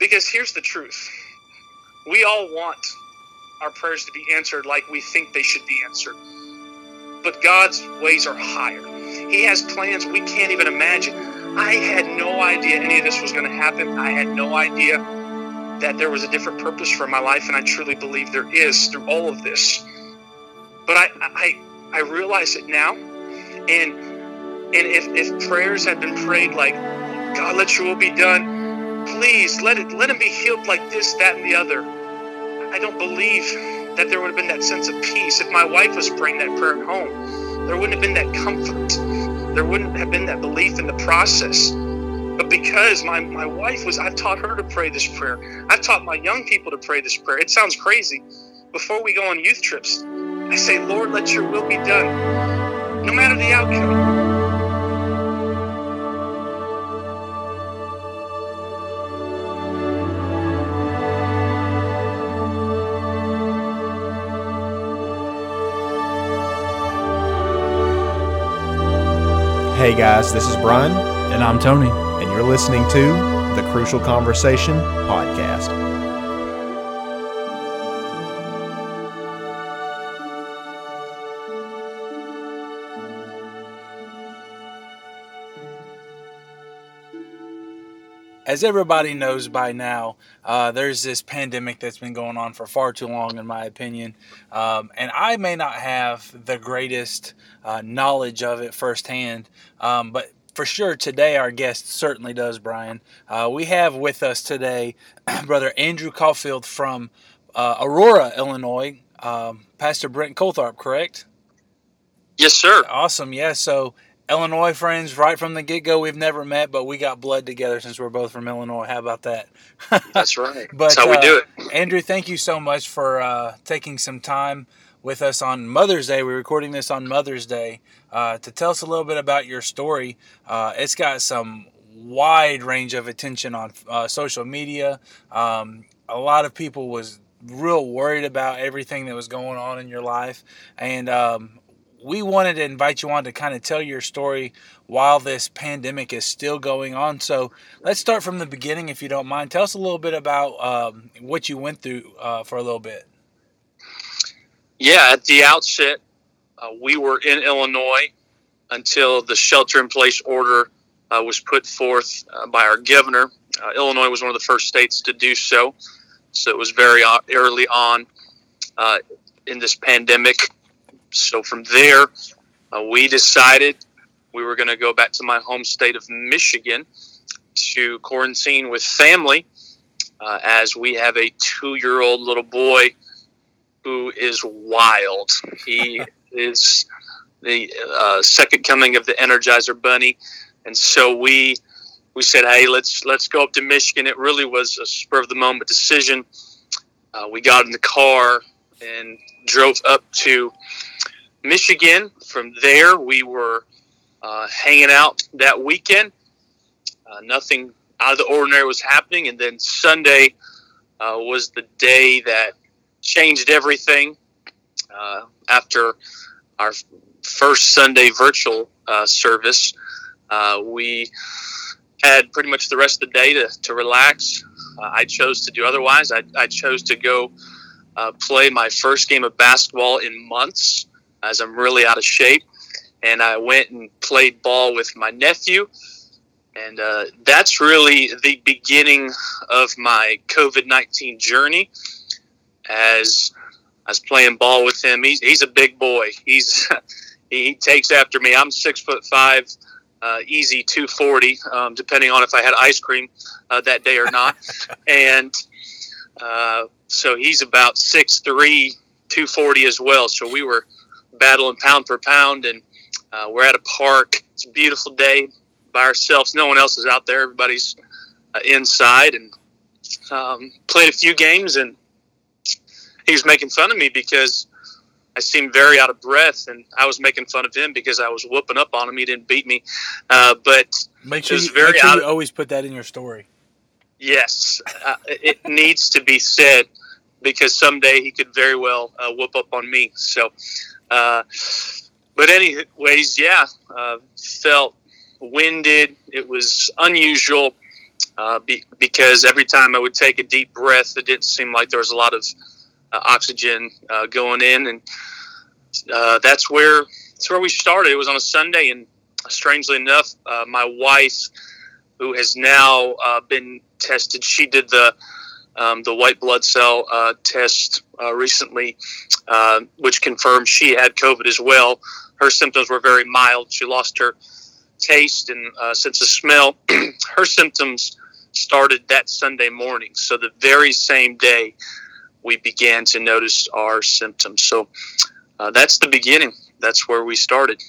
Because here's the truth we all want our prayers to be answered like we think they should be answered. But God's ways are higher. He has plans we can't even imagine. I had no idea any of this was going to happen. I had no idea that there was a different purpose for my life, and I truly believe there is through all of this. But I, I, I realize it now, and and if, if prayers had been prayed like, God, let your will be done, please let it let him be healed like this, that, and the other. I don't believe that there would have been that sense of peace. If my wife was praying that prayer at home, there wouldn't have been that comfort. There wouldn't have been that belief in the process. But because my, my wife was, I've taught her to pray this prayer. I've taught my young people to pray this prayer. It sounds crazy. Before we go on youth trips, I say, Lord, let your will be done, no matter the outcome. Hey guys, this is Brian. And I'm Tony. And you're listening to the Crucial Conversation Podcast. As everybody knows by now, uh, there's this pandemic that's been going on for far too long, in my opinion. Um, and I may not have the greatest uh, knowledge of it firsthand, um, but for sure today our guest certainly does, Brian. Uh, we have with us today Brother Andrew Caulfield from uh, Aurora, Illinois. Um, Pastor Brent Coltharp, correct? Yes, sir. Awesome. Yeah. So Illinois friends right from the get go. We've never met, but we got blood together since we're both from Illinois. How about that? That's right. but, That's how we uh, do it. Andrew, thank you so much for uh, taking some time with us on Mother's Day. We're recording this on Mother's Day uh, to tell us a little bit about your story. Uh, it's got some wide range of attention on uh, social media. Um, a lot of people was real worried about everything that was going on in your life, and um, we wanted to invite you on to kind of tell your story while this pandemic is still going on. So let's start from the beginning, if you don't mind. Tell us a little bit about um, what you went through uh, for a little bit. Yeah, at the outset, uh, we were in Illinois until the shelter in place order uh, was put forth uh, by our governor. Uh, Illinois was one of the first states to do so. So it was very uh, early on in this pandemic so from there, uh, we decided we were going to go back to my home state of Michigan to quarantine with family, uh, as we have a two-year-old little boy who is wild. He is the uh, second coming of the Energizer Bunny, and so we we said, "Hey, let's let's go up to Michigan." It really was a spur of the moment decision. Uh, we got in the car and drove up to Michigan. From there, we were uh, hanging out that weekend. Uh, nothing out of the ordinary was happening. And then Sunday uh, was the day that changed everything. Uh, after our first Sunday virtual uh, service, uh, we had pretty much the rest of the day to, to relax. I chose to do otherwise. I, I chose to go play my first game of basketball in months as I'm really out of shape. And I went and played ball with my nephew. And uh, that's really the beginning of my COVID 19 journey. As I was playing ball with him, he's, he's a big boy. He's he takes after me. I'm six foot five, uh, easy 240, um, depending on if I had ice cream uh, that day or not. and uh, so he's about six three, 240 as well. So we were battling pound for pound, and uh, we're at a park. It's a beautiful day by ourselves. No one else is out there. Everybody's uh, inside, and um, played a few games. And he was making fun of me because I seemed very out of breath, and I was making fun of him because I was whooping up on him. He didn't beat me, uh, but make sure, you, very make sure you always put that in your story. Yes, uh, it needs to be said because someday he could very well uh, whoop up on me. So uh, but anyways, yeah, uh, felt winded. It was unusual. uh, be, because every time I would take a deep breath, it didn't seem like there was a lot of uh, oxygen uh, going in, and that's where that's where we started. It was on a Sunday, and strangely enough, my wife, who has now been tested, she did the um, the white blood cell test recently, which confirmed she had COVID as well. Her symptoms were very mild. She lost her taste and sense of smell. her symptoms started that Sunday morning. So the very same day, we began to notice our symptoms. So uh, that's the beginning. That's where we started.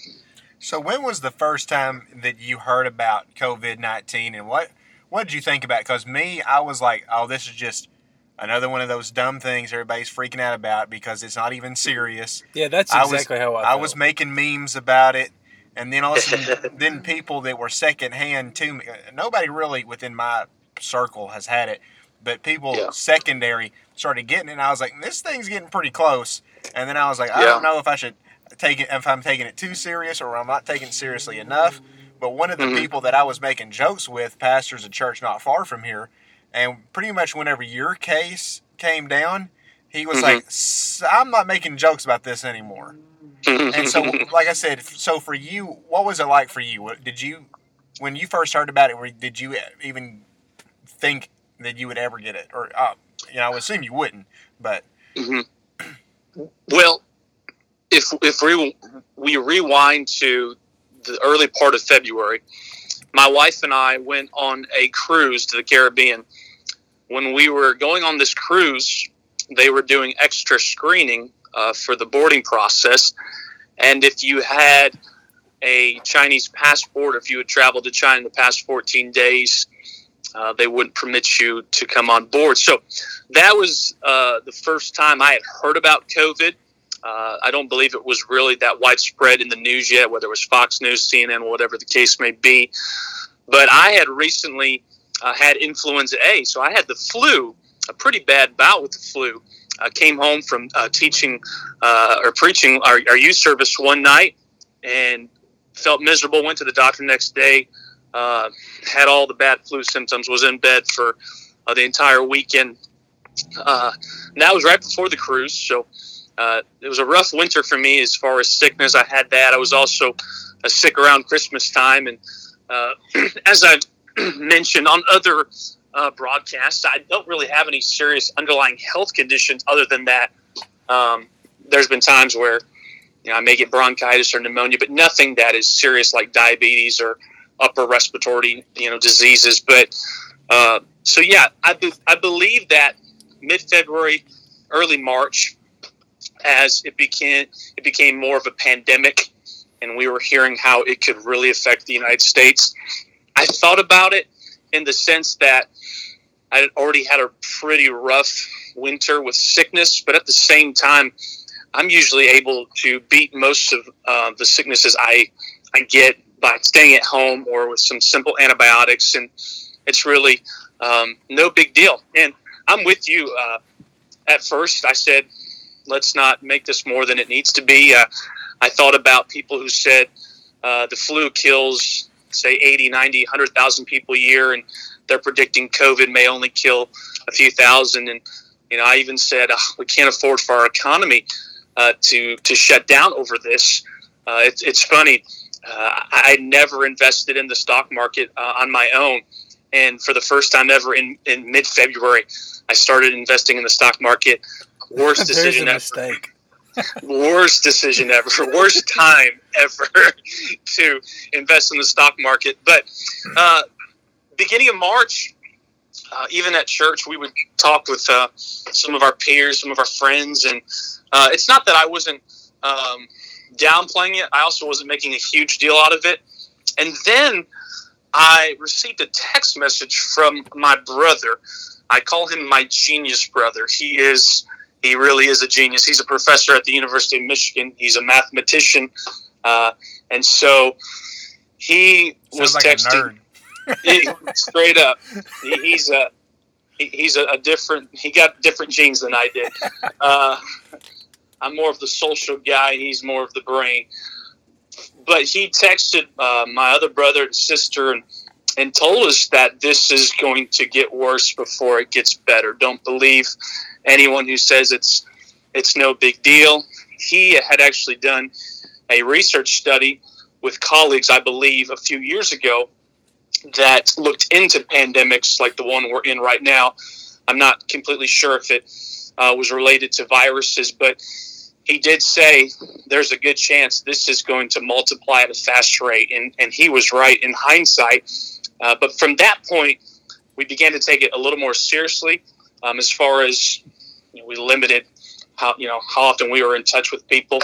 So when was the first time that you heard about COVID nineteen, and what what did you think about? Because me, I was like, oh, this is just another one of those dumb things everybody's freaking out about because it's not even serious. Yeah, that's exactly I was, how I. I was making memes about it, and then all of a sudden, then people that were secondhand to me, uh, nobody really within my circle has had it, but people yeah. secondary started getting it. And I was like, this thing's getting pretty close. And then I was like, I yeah. don't know if I should take it, if I'm taking it too serious or I'm not taking it seriously enough. But one of the mm-hmm. people that I was making jokes with, pastors a church not far from here, and pretty much whenever your case came down, he was mm-hmm. like, I'm not making jokes about this anymore. and so, like I said, so for you, what was it like for you? Did you, when you first heard about it, did you even think that you would ever get it, or uh, you know, I would assume you wouldn't. But mm-hmm. well, if if we we rewind to the early part of February, my wife and I went on a cruise to the Caribbean. When we were going on this cruise, they were doing extra screening uh, for the boarding process, and if you had a Chinese passport, if you had traveled to China in the past 14 days, uh, they wouldn't permit you to come on board. So that was uh, the first time I had heard about COVID. Uh, I don't believe it was really that widespread in the news yet, whether it was Fox News, CNN, whatever the case may be. But I had recently uh, had influenza A, so I had the flu, a pretty bad bout with the flu. I came home from uh, teaching uh, or preaching our, our youth service one night and felt miserable. Went to the doctor next day uh, had all the bad flu symptoms, was in bed for uh, the entire weekend. Uh, that was right before the cruise, so uh, it was a rough winter for me as far as sickness. I had that. I was also uh, sick around Christmas time, and uh, as I mentioned on other broadcasts, I don't really have any serious underlying health conditions other than that. Um, there's been times where you know, I may get bronchitis or pneumonia, but nothing that is serious like diabetes or upper respiratory you know diseases. But uh, so yeah, I, be, I believe that mid February, early March, as it became it became more of a pandemic, and we were hearing how it could really affect the United States. I thought about it in the sense that I had already had a pretty rough winter with sickness, but at the same time, I'm usually able to beat most of uh, the sicknesses I I get by staying at home or with some simple antibiotics, and it's really um, no big deal. And I'm with you. Uh, at first, I said, let's not make this more than it needs to be. Uh, I thought about people who said uh, the flu kills, say, 80, 90, 100,000 people a year, and they're predicting COVID may only kill a few thousand. And, you know, I even said, oh, we can't afford for our economy uh, to, to shut down over this. Uh, it's, it's funny uh, I never invested in the stock market uh, on my own. And for the first time ever in, in mid February, I started investing in the stock market. Worst decision ever. Mistake. worst decision ever. Worst time ever to invest in the stock market. But uh, beginning of March, uh, even at church, we would talk with uh, some of our peers, some of our friends, and uh, it's not that I wasn't um, downplaying it. I also wasn't making a huge deal out of it. And then I received a text message from my brother. I call him my genius brother. He is he really is a genius. He's a professor at the University of Michigan. He's a mathematician, uh, and so he Sounds was like texting. he, straight up, he, he's a he, he's a, a, different. He got different genes than I did. Uh, I'm more of the social guy. He's more of the brain. But he texted uh, my other brother and sister and and told us that this is going to get worse before it gets better. Don't believe anyone who says it's it's no big deal. He had actually done a research study with colleagues, I believe, a few years ago that looked into pandemics like the one we're in right now. I'm not completely sure if it uh, was related to viruses, but he did say there's a good chance this is going to multiply at a fast rate. And, and he was right in hindsight. Uh, but from that point, we began to take it a little more seriously um, as far as you know, we limited how, you know, how often we were in touch with people.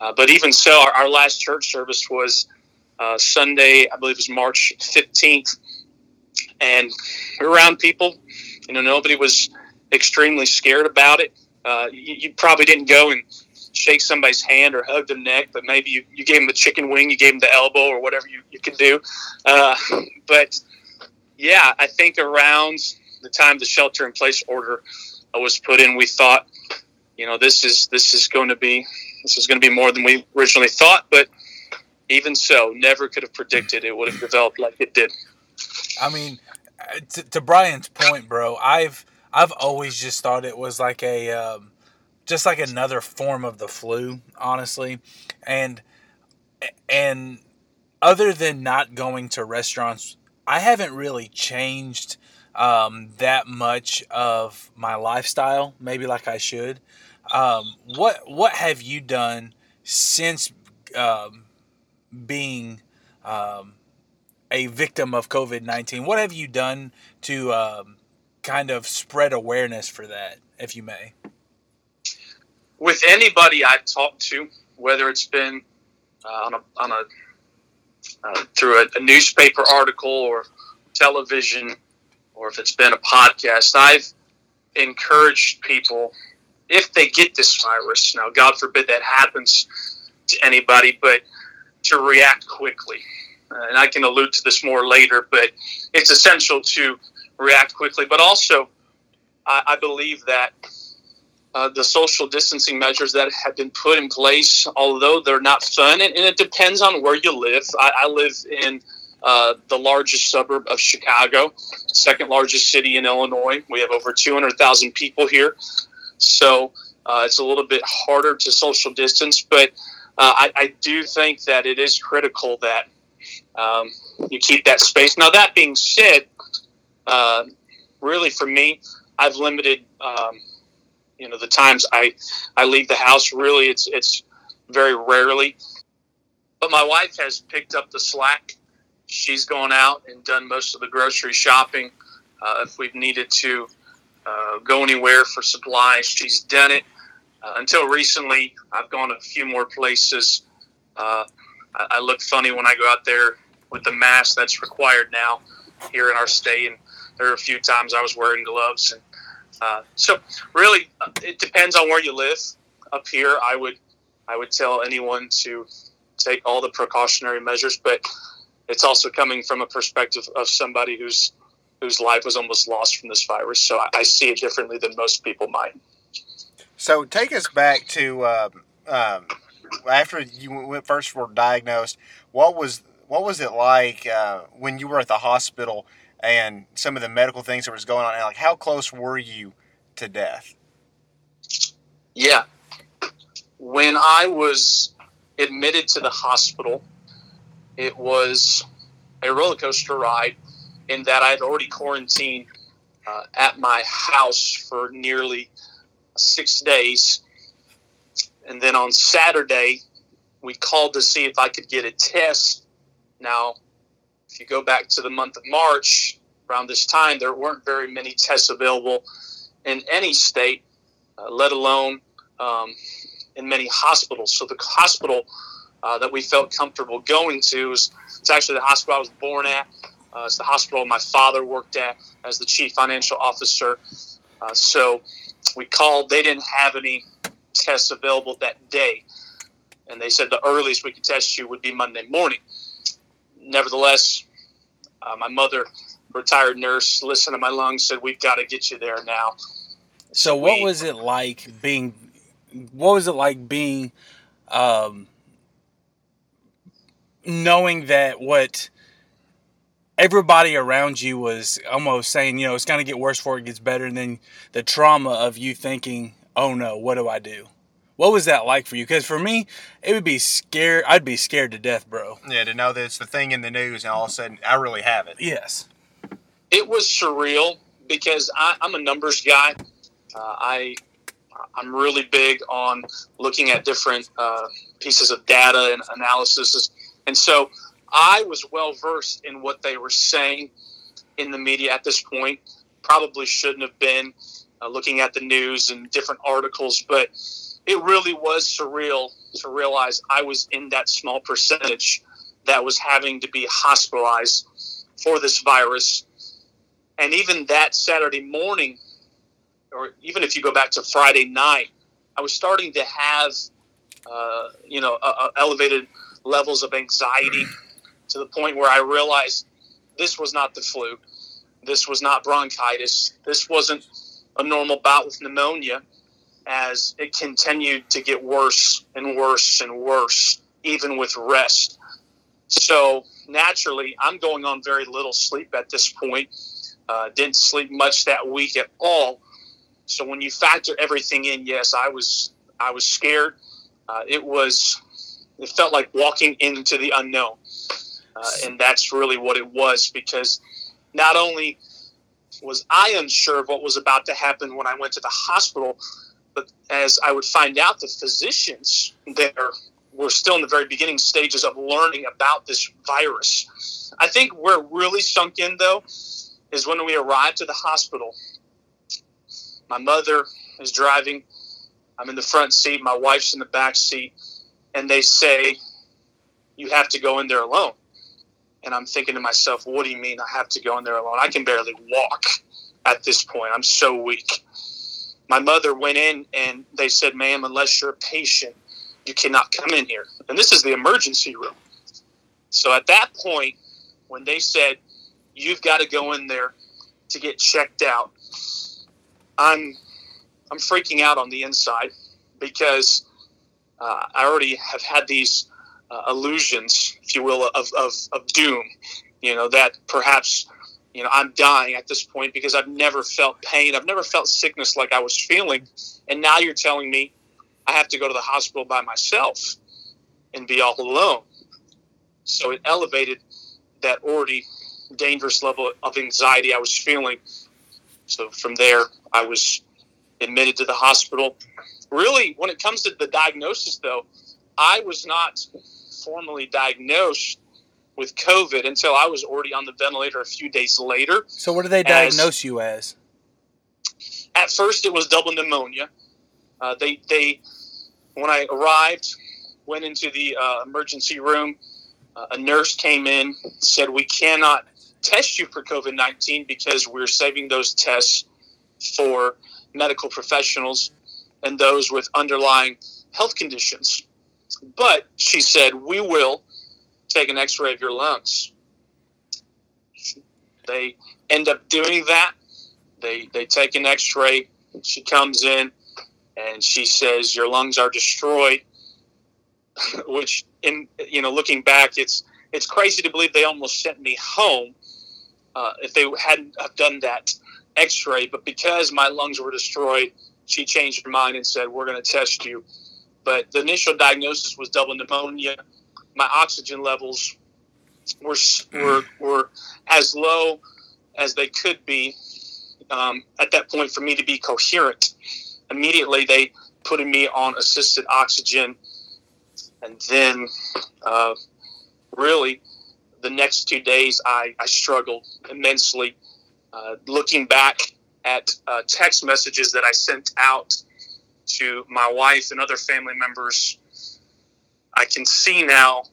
Uh, but even so, our, our, last church service was uh, Sunday, I believe it was March 15th. And we were around people. You know, nobody was extremely scared about it. Uh, you, you, probably didn't go and shake somebody's hand or hug their neck, but maybe you, you gave them the chicken wing, you gave them the elbow, or whatever you, you can do. Uh, but yeah, I think around the time the shelter in place order was put in, we thought, you know, this is this is going to be this is going to be more than we originally thought. But even so, never could have predicted it would have developed like it did. I mean, to, to Brian's point, bro, I've I've always just thought it was like a um, just like another form of the flu, honestly, and and other than not going to restaurants, I haven't really changed um, that much of my lifestyle, maybe like I should. Um, what what have you done since um, being um, a victim of COVID nineteen? What have you done to um, kind of spread awareness for that, if you may? With anybody I've talked to, whether it's been uh, on a, on a uh, through a, a, newspaper article or television, or if it's been a podcast, I've encouraged people if they get this virus. Now, God forbid that happens to anybody, but to react quickly. Uh, and I can allude to this more later, but it's essential to react quickly. But also, I, I believe that uh, the social distancing measures that have been put in place, although they're not fun, and, and it depends on where you live. I, I live in uh, the largest suburb of Chicago, second largest city in Illinois. We have over 200,000 people here. So uh, it's a little bit harder to social distance, but uh, I, I, do think that it is critical that um, you keep that space. Now, that being said, uh, really for me, I've limited, um, you know, the times I, I leave the house. Really, it's it's very rarely. But my wife has picked up the slack. She's gone out and done most of the grocery shopping. Uh, if we've needed to uh, go anywhere for supplies, she's done it. Uh, until recently, I've gone a few more places. Uh, I, I look funny when I go out there with the mask that's required now here in our state, and there are a few times I was wearing gloves, and uh, so really uh, it depends on where you live. Up here, I would I would tell anyone to take all the precautionary measures, but it's also coming from a perspective of somebody who's whose life was almost lost from this virus. So I, I see it differently than most people might. So take us back to um, um, after you went, first were diagnosed. What was what was it like uh, when you were at the hospital and some of the medical things that was going on? Like, how close were you to death? Yeah, when I was admitted to the hospital, it was a roller coaster ride in that I had already quarantined uh, at my house for nearly six days. And then on Saturday, we called to see if I could get a test. Now, if you go back to the month of March, around this time, there weren't very many tests available in any state, uh, let alone um, in many hospitals. So the hospital uh, that we felt comfortable going to was it's actually the hospital I was born at. Uh, it's the hospital my father worked at as the chief financial officer. Uh, so we called. They didn't have any tests available that day, and they said the earliest we could test you would be Monday morning. Nevertheless, uh, my mother retired nurse, listened to my lungs, said, "We've got to get you there now." So, what we, was it like being? What was it like being, um, knowing that what everybody around you was almost saying, you know, it's going to get worse before it gets better. And then the trauma of you thinking, oh no, what do I do? What was that like for you? Because for me, it would be scared. I'd be scared to death, bro. Yeah, to know that it's the thing in the news, and all of a sudden, I really have it. Yes. It was surreal because I, am a numbers guy. Uh, I I'm really big on looking at different uh, pieces of data and analysis, and so I was well versed in what they were saying in the media at this point. Probably shouldn't have been uh, looking at the news and different articles, but it really was surreal to realize I was in that small percentage that was having to be hospitalized for this virus. And even that Saturday morning, or even if you go back to Friday night, I was starting to have, uh, you know, uh, elevated levels of anxiety to the point where I realized this was not the flu. This was not bronchitis. This wasn't a normal bout with pneumonia as it continued to get worse and worse and worse, even with rest. So naturally, I'm going on very little sleep at this point. Uh, didn't sleep much that week at all. So when you factor everything in, yes, I was I was scared. Uh, it was it felt like walking into the unknown, uh, and that's really what it was because not only was I unsure of what was about to happen when I went to the hospital, but as I would find out, the physicians there were still in the very beginning stages of learning about this virus. I think where really sunk in, though, is when we arrived to the hospital. My mother is driving. I'm in the front seat. My wife's in the back seat. And they say, You have to go in there alone. And I'm thinking to myself, What do you mean I have to go in there alone? I can barely walk at this point. I'm so weak my mother went in and they said, ma'am, unless you're a patient, you cannot come in here. And this is the emergency room. So at that point, when they said, you've got to go in there to get checked out, I'm, I'm freaking out on the inside because uh, I already have had these uh, illusions, if you will, of, of, of doom. You know, that perhaps you know, I'm dying at this point because I've never felt pain. I've never felt sickness like I was feeling. And now you're telling me I have to go to the hospital by myself and be all alone. So it elevated that already dangerous level of anxiety I was feeling. So from there, I was admitted to the hospital. Really, when it comes to the diagnosis, though, I was not formally diagnosed with COVID until I was already on the ventilator a few days later. So, what did they diagnose as, you as? At first, it was double pneumonia. Uh, they they when I arrived, went into the uh, emergency room. Uh, a nurse came in, said we cannot test you for COVID nineteen because we're saving those tests for medical professionals and those with underlying health conditions. But she said we will take an x-ray of your lungs. They end up doing that. They they take an x-ray. She comes in and she says your lungs are destroyed which in you know looking back it's it's crazy to believe they almost sent me home uh, if they hadn't have done that x-ray. But because my lungs were destroyed she changed her mind and said we're going to test you but the initial diagnosis was double pneumonia my oxygen levels were were were as low as they could be um, at that point for me to be coherent. Immediately, they put me on assisted oxygen, and then uh, really the next two days I, I struggled immensely. Uh, looking back at uh, text messages that I sent out to my wife and other family members I can see now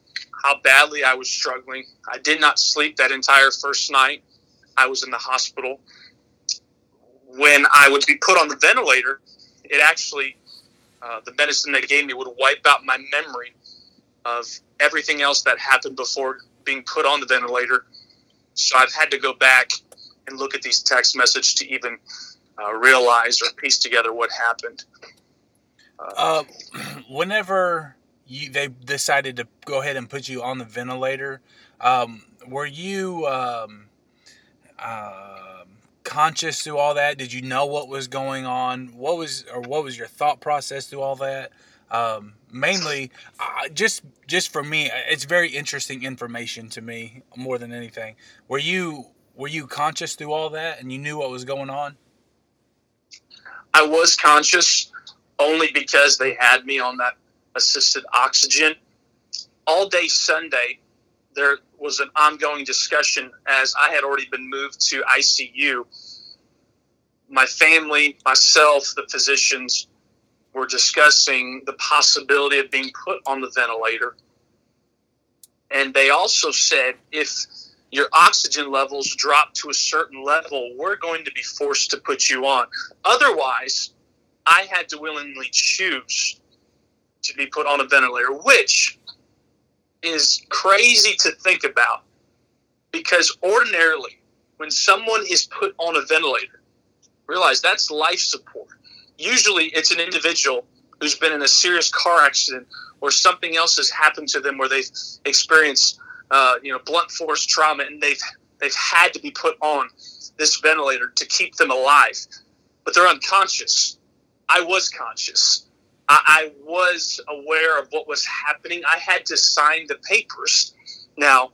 how badly I was struggling. I did not sleep that entire first night. I was in the hospital. When I would be put on the ventilator, it actually, uh, the medicine they gave me would wipe out my memory of everything else that happened before being put on the ventilator. So I've had to go back and look at these text messages to even uh, realize or piece together what happened. Uh, whenever you, they decided to go ahead and put you on the ventilator. Um, were you um, uh, conscious through all that? Did you know what was going on? What was or what was your thought process through all that? Um, mainly, uh, just just for me, it's very interesting information to me more than anything. Were you were you conscious through all that, and you knew what was going on? I was conscious only because they had me on that assisted oxygen all day Sunday. There was an ongoing discussion as I had already been moved to ICU. My family, myself, the physicians were discussing the possibility of being put on the ventilator. And they also said if your oxygen levels drop to a certain level, we're going to be forced to put you on. Otherwise, I had to willingly choose to be put on a ventilator, which is crazy to think about because ordinarily, when someone is put on a ventilator, realize that's life support. Usually, it's an individual who's been in a serious car accident or something else has happened to them where they've experienced, uh, you know, blunt force trauma and they've they've had to be put on this ventilator to keep them alive, but they're unconscious. I was conscious. I, I was aware of what was happening. I had to sign the papers. Now,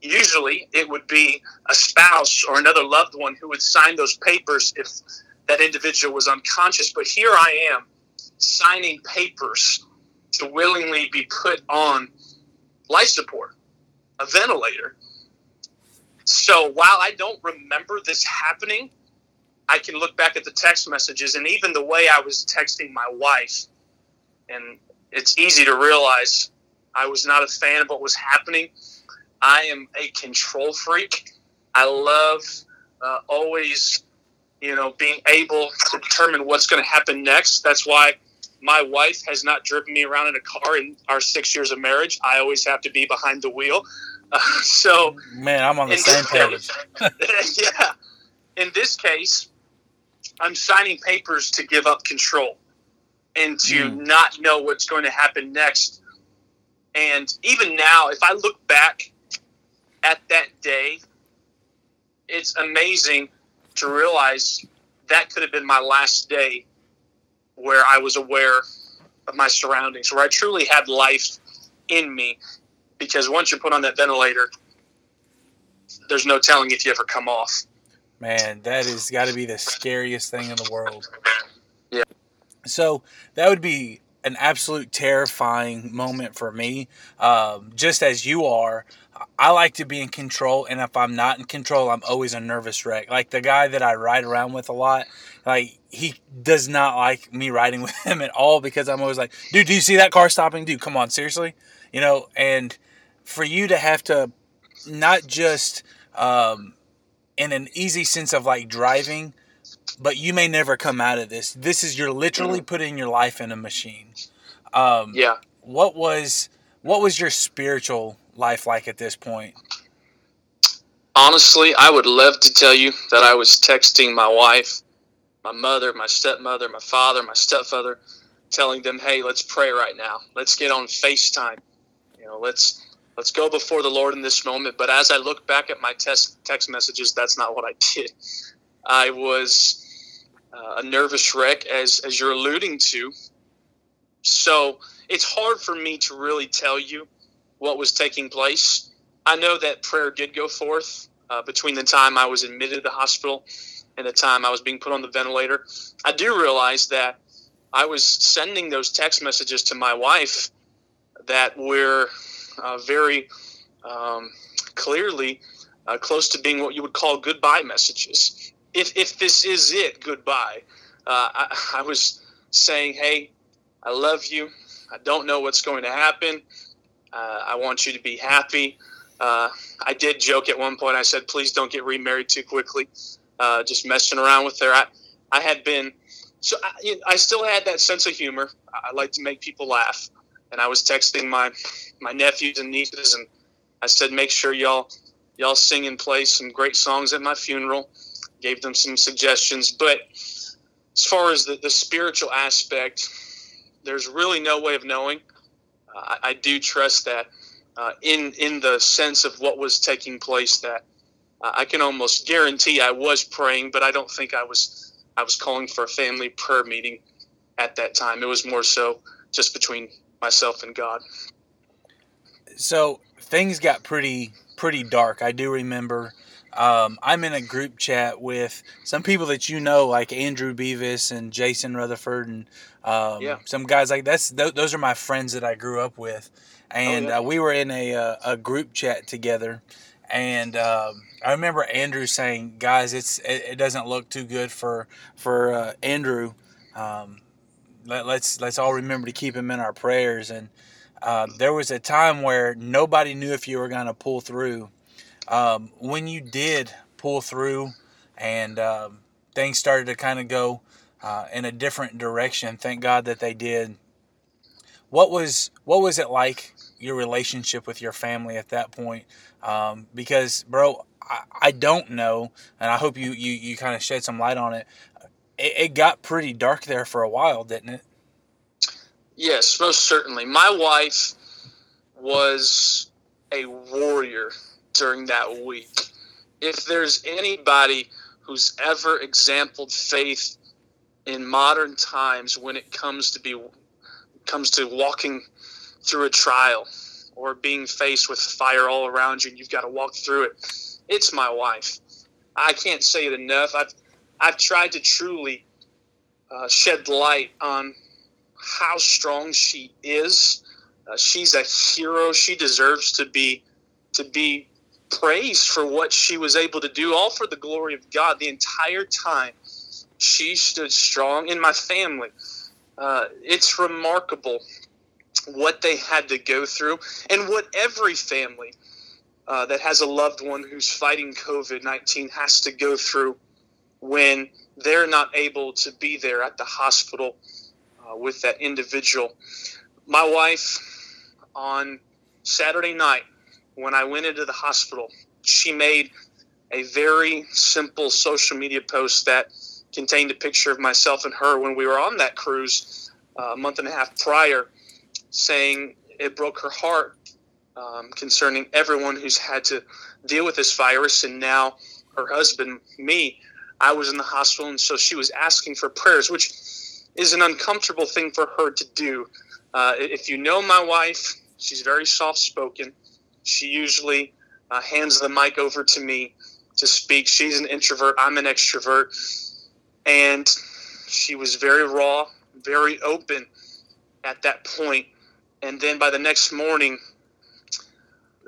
usually it would be a spouse or another loved one who would sign those papers if that individual was unconscious. But here I am signing papers to willingly be put on life support, a ventilator. So while I don't remember this happening, I can look back at the text messages and even the way I was texting my wife. And it's easy to realize I was not a fan of what was happening. I am a control freak. I love uh, always, you know, being able to determine what's going to happen next. That's why my wife has not driven me around in a car in our six years of marriage. I always have to be behind the wheel. Uh, so, man, I'm on the same page. yeah. In this case, I'm signing papers to give up control and to mm. not know what's going to happen next. And even now, if I look back at that day, it's amazing to realize that could have been my last day where I was aware of my surroundings, where I truly had life in me. Because once you're put on that ventilator, there's no telling if you ever come off. Man, that has got to be the scariest thing in the world. Yeah. So that would be an absolute terrifying moment for me. Um, just as you are, I like to be in control, and if I'm not in control, I'm always a nervous wreck. Like the guy that I ride around with a lot, like he does not like me riding with him at all because I'm always like, dude, do you see that car stopping? Dude, come on, seriously, you know. And for you to have to not just um, in an easy sense of like driving, but you may never come out of this. This is you're literally mm-hmm. putting your life in a machine. Um, yeah. What was what was your spiritual life like at this point? Honestly, I would love to tell you that I was texting my wife, my mother, my stepmother, my father, my stepfather, telling them, "Hey, let's pray right now. Let's get on FaceTime. You know, let's let's go before the Lord in this moment." But as I look back at my text text messages, that's not what I did. I was uh, a nervous wreck, as as you're alluding to. So it's hard for me to really tell you what was taking place. I know that prayer did go forth uh, between the time I was admitted to the hospital and the time I was being put on the ventilator. I do realize that I was sending those text messages to my wife that were uh, very um, clearly uh, close to being what you would call goodbye messages. If, if this is it, goodbye. Uh, I, I was saying, hey, I love you. I don't know what's going to happen. Uh, I want you to be happy. Uh, I did joke at one point. I said, please don't get remarried too quickly. Uh, just messing around with her. I, I had been, so I, I still had that sense of humor. I like to make people laugh. And I was texting my, my nephews and nieces, and I said, make sure y'all, y'all sing and play some great songs at my funeral. Gave them some suggestions. But as far as the, the spiritual aspect, there's really no way of knowing. Uh, I, I, do trust that uh, in in the sense of what was taking place that uh, I can almost guarantee I was praying, but I don't think I was I was calling for a family prayer meeting at that time. It was more so just between myself and God. So things got pretty pretty dark. I do remember. Um, I'm in a group chat with some people that you know, like Andrew Beavis and Jason Rutherford, and um, yeah. some guys like that's th- those are my friends that I grew up with, and oh, yeah. uh, we were in a uh, a group chat together, and um, I remember Andrew saying, "Guys, it's it, it doesn't look too good for for uh, Andrew. Um, let, us let's, let's all remember to keep him in our prayers." And uh, there was a time where nobody knew if you were going to pull through. Um, when you did pull through, and um, things started to kind of go uh, in a different direction. Thank God that they did. What was what was it like your relationship with your family at that point? Um, because, bro, I, I, don't know, and I hope you you, you kind of shed some light on it. It. It got pretty dark there for a while, didn't it? Yes, most certainly. My wife was a warrior during that week. If there's anybody who's ever exampled faith in modern times when it comes to be comes to walking through a trial or being faced with fire all around you and you've got to walk through it it's my wife i can't say it enough i've i've tried to truly uh, shed light on how strong she is. Uh, she's a hero. She deserves to be to be praised for what she was able to do all for the glory of god. The entire time she stood strong. In my family. Uh, it's remarkable what they had to go through and what every family uh, that has a loved one who's fighting COVID 19 has to go through when they're not able to be there at the hospital uh, with that individual. My wife, on Saturday night, when I went into the hospital, she made a very simple social media post that contained a picture of myself and her when we were on that cruise uh, a month and a half prior, saying it broke her heart um, concerning everyone who's had to deal with this virus. And now her husband, me, I was in the hospital, and so she was asking for prayers, which is an uncomfortable thing for her to do. Uh, if you know my wife, she's very soft spoken. She usually uh, hands the mic over to me to speak. She's an introvert, I'm an extrovert and she was very raw, very open at that point. And then by the next morning,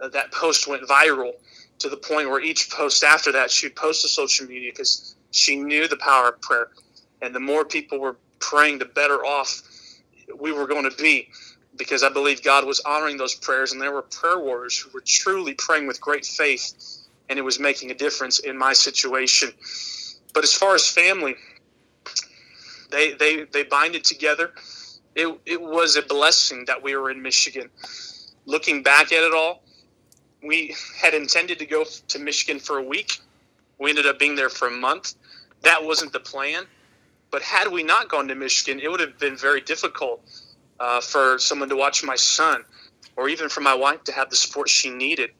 uh, that post went viral to the point where each post after that she'd post to social media because she knew the power of prayer. And the more people were praying, the better off we were going to be because I believe God was honoring those prayers. And there were prayer warriors who were truly praying with great faith, and it was making a difference in my situation. But as far as family, they they they binded together. It it was a blessing that we were in Michigan. Looking back at it all, we had intended to go to Michigan for a week. We ended up being there for a month. That wasn't the plan. But had we not gone to Michigan, it would have been very difficult uh, for someone to watch my son, or even for my wife to have the support she needed.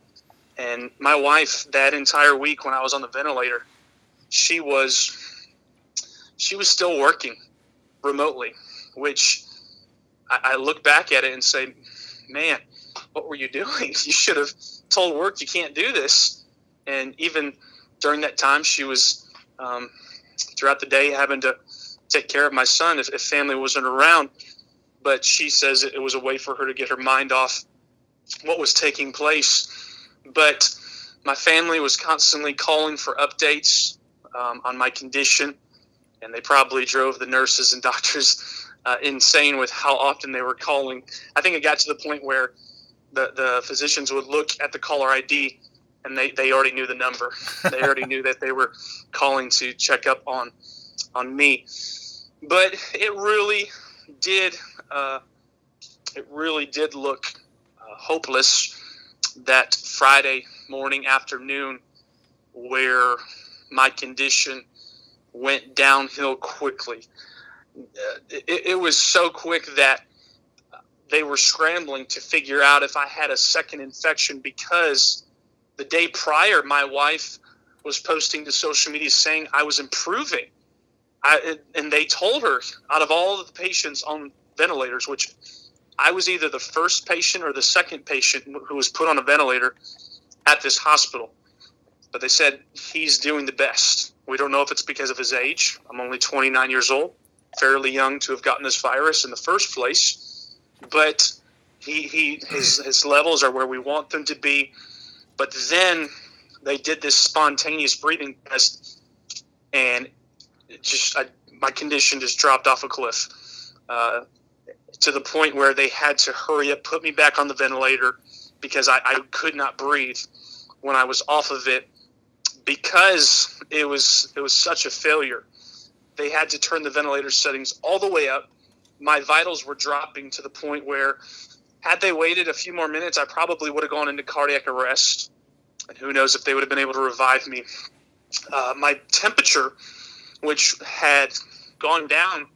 And my wife, that entire week when I was on the ventilator, she was she was still working remotely, which I, I look back at it and say, man, what were you doing? You should have told work you can't do this. And even during that time, she was um, throughout the day having to take care of my son if, if family wasn't around. But she says it was a way for her to get her mind off what was taking place. But my family was constantly calling for updates um, on my condition, and they probably drove the nurses and doctors uh, insane with how often they were calling. I think it got to the point where the, the physicians would look at the caller ID and they, they already knew the number. They already knew that they were calling to check up on on me. But it really did uh, it really did look uh, hopeless that Friday morning afternoon where my condition went downhill quickly. Uh, it, it, was so quick that they were scrambling to figure out if I had a second infection because the day prior, my wife was posting to social media saying I was improving. I, and they told her out of all of the patients on ventilators, which I was either the first patient or the second patient who was put on a ventilator at this hospital. But they said he's doing the best. We don't know if it's because of his age. I'm only 29 years old, fairly young to have gotten this virus in the first place. But he, he his, his levels are where we want them to be. But then they did this spontaneous breathing test, and just I, my condition just dropped off a cliff. Uh, to the point where they had to hurry up, put me back on the ventilator because I, I could not breathe when I was off of it because it was it was such a failure. They had to turn the ventilator settings all the way up. My vitals were dropping to the point where had they waited a few more minutes, I probably would have gone into cardiac arrest. And who knows if they would have been able to revive me. Uh, my temperature, which had gone down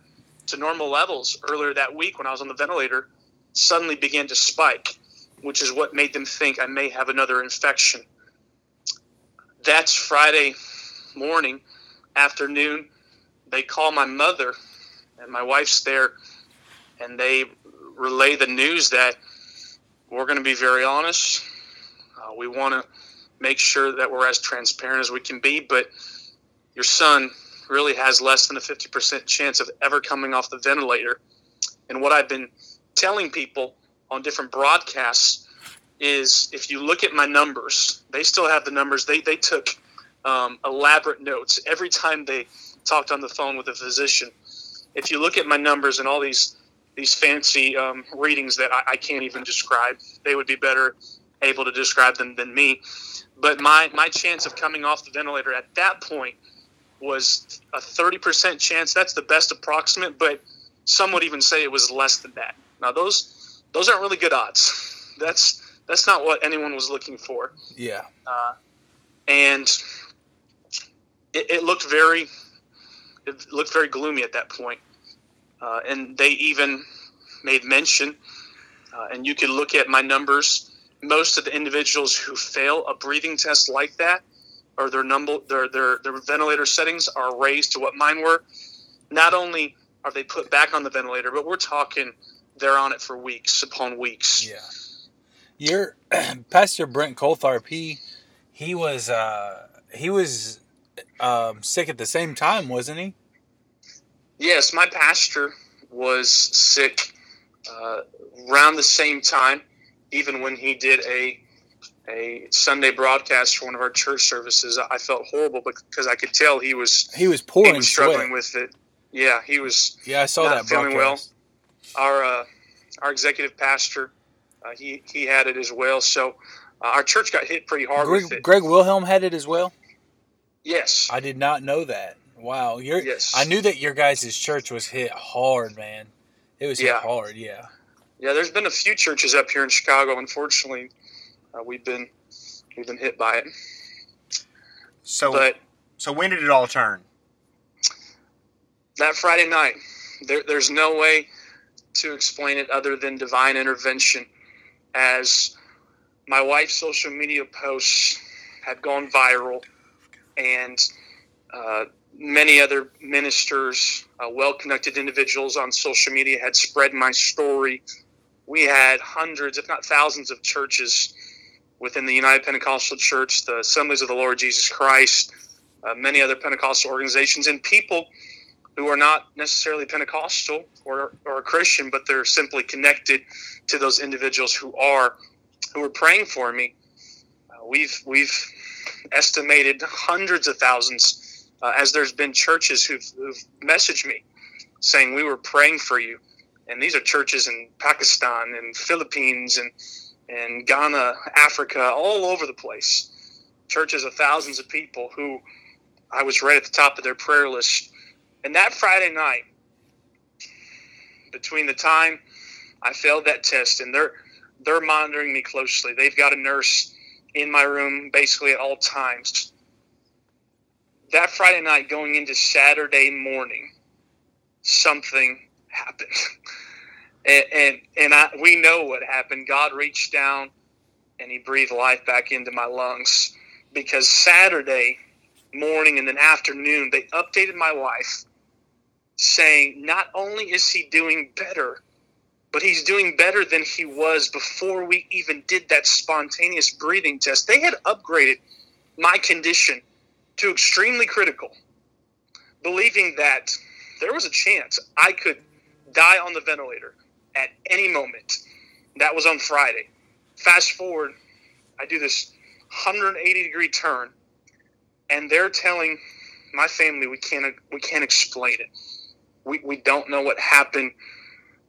to normal levels earlier that week when I was on the ventilator suddenly began to spike, which is what made them think I may have another infection. That's Friday morning, afternoon. They call my mother, and my wife's there, and they relay the news that we're going to be very honest. Uh, we want to make sure that we're as transparent as we can be, but your son really has less than a 50% chance of ever coming off the ventilator. And what I've been telling people on different broadcasts is if you look at my numbers, they still have the numbers. They, they took um, elaborate notes every time they talked on the phone with a physician. If you look at my numbers and all these these fancy um, readings that I, I, can't even describe, they would be better able to describe them than me. But my, my chance of coming off the ventilator at that point was a 30% chance. That's the best approximate, but some would even say it was less than that. Now those those aren't really good odds. That's that's not what anyone was looking for. Yeah. Uh, and it, it, looked very it looked very gloomy at that point. Uh, and they even made mention, uh, and you can look at my numbers. Most of the individuals who fail a breathing test like that or their number their, their their ventilator settings are raised to what mine were, not only are they put back on the ventilator, but we're talking they're on it for weeks upon weeks. Yeah. Your Pastor Brent Coltharp, he he was uh, he was um, sick at the same time, wasn't he? Yes, my pastor was sick uh, around the same time, even when he did a a Sunday broadcast for one of our church services, I felt horrible because I could tell he was he was pouring he was struggling sweat. with it. Yeah, he was. Yeah, I saw that feeling broadcast. well. Our uh, our executive pastor, uh, he he had it as well. So uh, our church got hit pretty hard Greg, with it. Greg Wilhelm had it as well. Yes, I did not know that. Wow, you're. Yes. I knew that your guys' church was hit hard, man. It was Yeah. hit hard. Yeah. yeah. There's been a few churches up here in Chicago. Unfortunately, uh, we've been we've been hit by it. So But so when did it all turn? that Friday night, there, there's no way to explain it other than divine intervention. As my wife's social media posts had gone viral, and uh, many other ministers, uh, well connected individuals on social media had spread my story. We had hundreds, if not thousands, of churches within the United Pentecostal Church, the Assemblies of the Lord Jesus Christ, uh, many other Pentecostal organizations, and people who are not necessarily Pentecostal or, or Christian, but they're simply connected to those individuals who are, who are praying for me. Uh, we've we've estimated hundreds of thousands, uh, as there's been churches who've, who've messaged me saying we were praying for you, and these are churches in Pakistan and Philippines and and Ghana, Africa, all over the place. Churches of thousands of people who I was right at the top of their prayer list. And that Friday night, between the time I failed that test and they're they're monitoring me closely. They've got a nurse in my room basically at all times. That Friday night going into Saturday morning, something happened. And and, and I, we know what happened. God reached down and He breathed life back into my lungs because Saturday morning and then afternoon they updated my wife saying not only is he doing better but he's doing better than he was before we even did that spontaneous breathing test. They had upgraded my condition to extremely critical, believing that there was a chance I could die on the ventilator at any moment. That was on Friday. Fast forward, I do this 180 degree turn, and they're telling my family we can't we can't explain it. We, we don't know what happened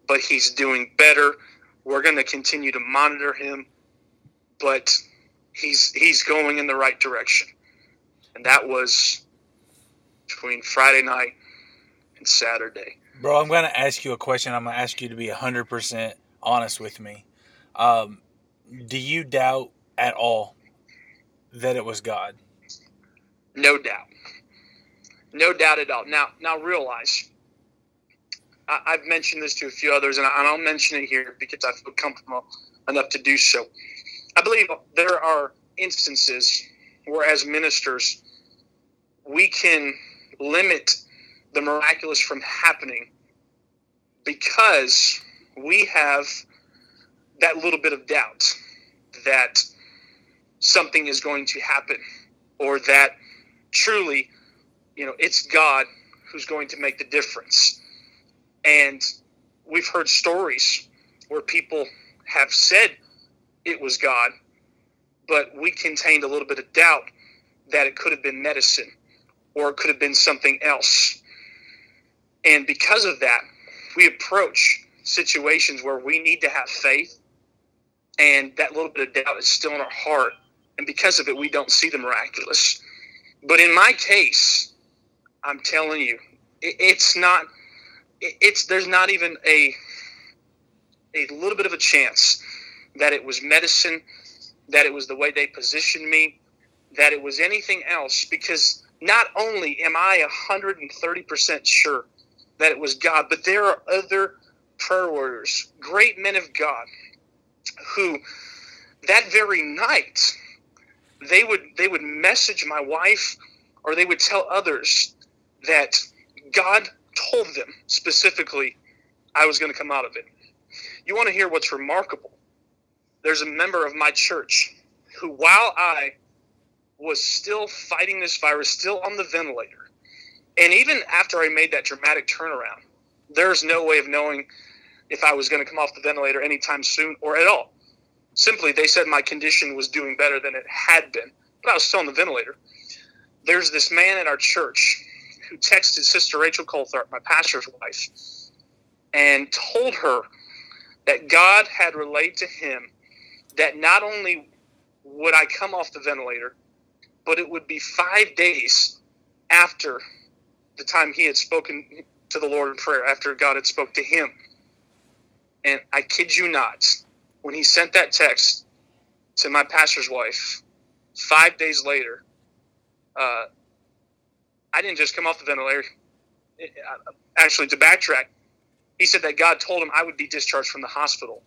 but he's doing better. We're going to continue to monitor him, but he's he's going in the right direction. And that was between Friday night and Saturday. Bro, I'm going to ask you a question. I'm going to ask you to be 100% honest with me. Um, do you doubt at all that it was God? No doubt. No doubt at all. Now, now realize I, have mentioned this to a few others, and, I, will mention it here because I feel comfortable enough to do so. I believe there are instances where, as ministers, we can limit the miraculous from happening because we have that little bit of doubt that something is going to happen or that truly, you know, it's God who's going to make the difference. And we've heard stories where people have said it was God, but we contained a little bit of doubt that it could have been medicine or it could have been something else. And because of that, we approach situations where we need to have faith, and that little bit of doubt is still in our heart. And because of it, we don't see the miraculous. But in my case, I'm telling you, it's not it's there's not even a a little bit of a chance that it was medicine, that it was the way they positioned me, that it was anything else. Because not only am I 130% sure that it was God, but there are other prayer warriors, great men of God, who that very night they would they would message my wife or they would tell others that God told them specifically I was going to come out of it. You want to hear what's remarkable? There's a member of my church who, while I was still fighting this virus, still on the ventilator, and even after I made that dramatic turnaround, there's no way of knowing if I was going to come off the ventilator anytime soon or at all. Simply, they said my condition was doing better than it had been, but I was still on the ventilator. There's this man in our church who texted Sister Rachel Coltharp, my pastor's wife, and told her that God had relayed to him that not only would I come off the ventilator, but it would be five days after the time he had spoken to the Lord in prayer, after God had spoke to him. And I kid you not, when he sent that text to my pastor's wife, five days later, uh, I didn't just come off the ventilator. Actually, to backtrack, he said that God told him I would be discharged from the hospital.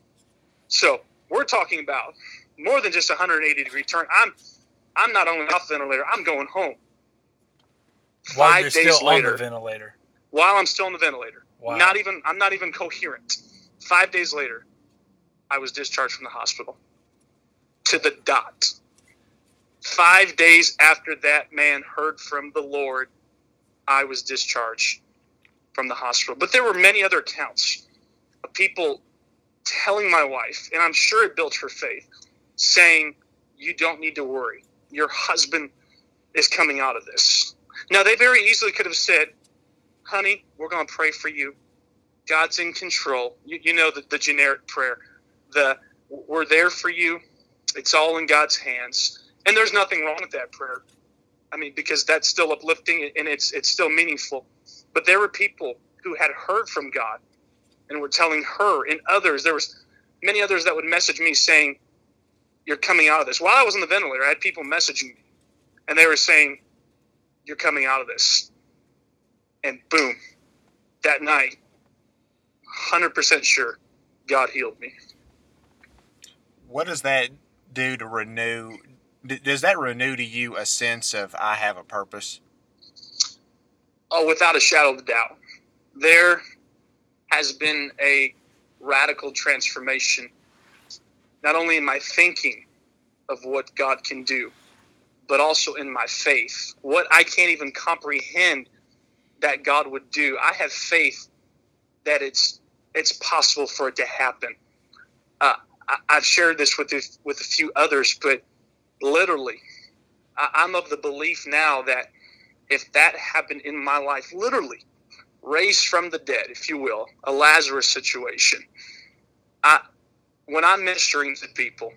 So we're talking about more than just a 180 degree turn. I'm I'm not only off the ventilator, I'm going home. While Five days later, on the ventilator. While I'm still on the ventilator. Wow. Not even I'm not even coherent. Five days later, I was discharged from the hospital. To the dot. Five days after that man heard from the Lord, I was discharged from the hospital. But there were many other accounts of people telling my wife, and I'm sure it built her faith, saying, You don't need to worry. Your husband is coming out of this. Now, they very easily could have said, Honey, we're going to pray for you. God's in control. You, you know the, the generic prayer. The we're there for you. It's all in God's hands. And there's nothing wrong with that prayer. I mean, because that's still uplifting and it's it's still meaningful. But there were people who had heard from God and we were telling her and others. There was many others that would message me saying, "You're coming out of this." While I was on the ventilator, I had people messaging me, and they were saying, "You're coming out of this." And boom, that night, hundred percent sure, God healed me. What does that do to renew? Does that renew to you a sense of I have a purpose? Oh, without a shadow of a doubt. There has been a radical transformation, not only in my thinking of what God can do, but also in my faith. What I can't even comprehend that God would do. I have faith that it's it's possible for it to happen. Uh, I, have shared this with with a few others, but literally, I, I'm of the belief now that if that happened in my life, literally raised from the dead, if you will, a Lazarus situation. I when I'm ministering to people,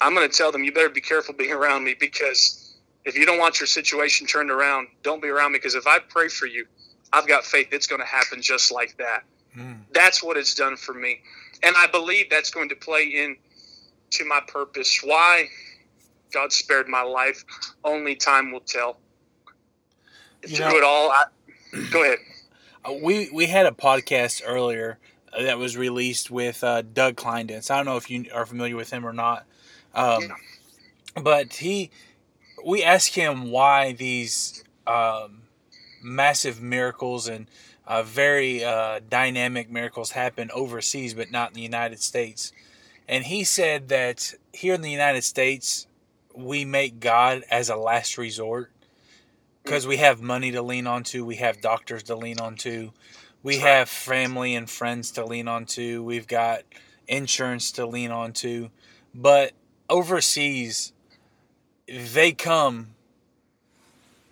I'm going to tell them you better be careful being around me because if you don't want your situation turned around, don't be around me because if I pray for you, I've got faith it's going to happen just like that. Mm. That's what it's done for me. And I believe that's going to play in to my purpose. Why God spared my life, only time will tell. You Through know, it all, I, go ahead. Uh, we we had a podcast earlier that was released with uh, Doug Kleindienst. I don't know if you are familiar with him or not, um, yeah. but he we asked him why these um, massive miracles and uh, very uh, dynamic miracles happen overseas, but not in the United States. And he said that here in the United States, we make God as a last resort because we have money to lean onto, we have doctors to lean onto, we have family and friends to lean onto, we've got insurance to lean onto. But overseas, they come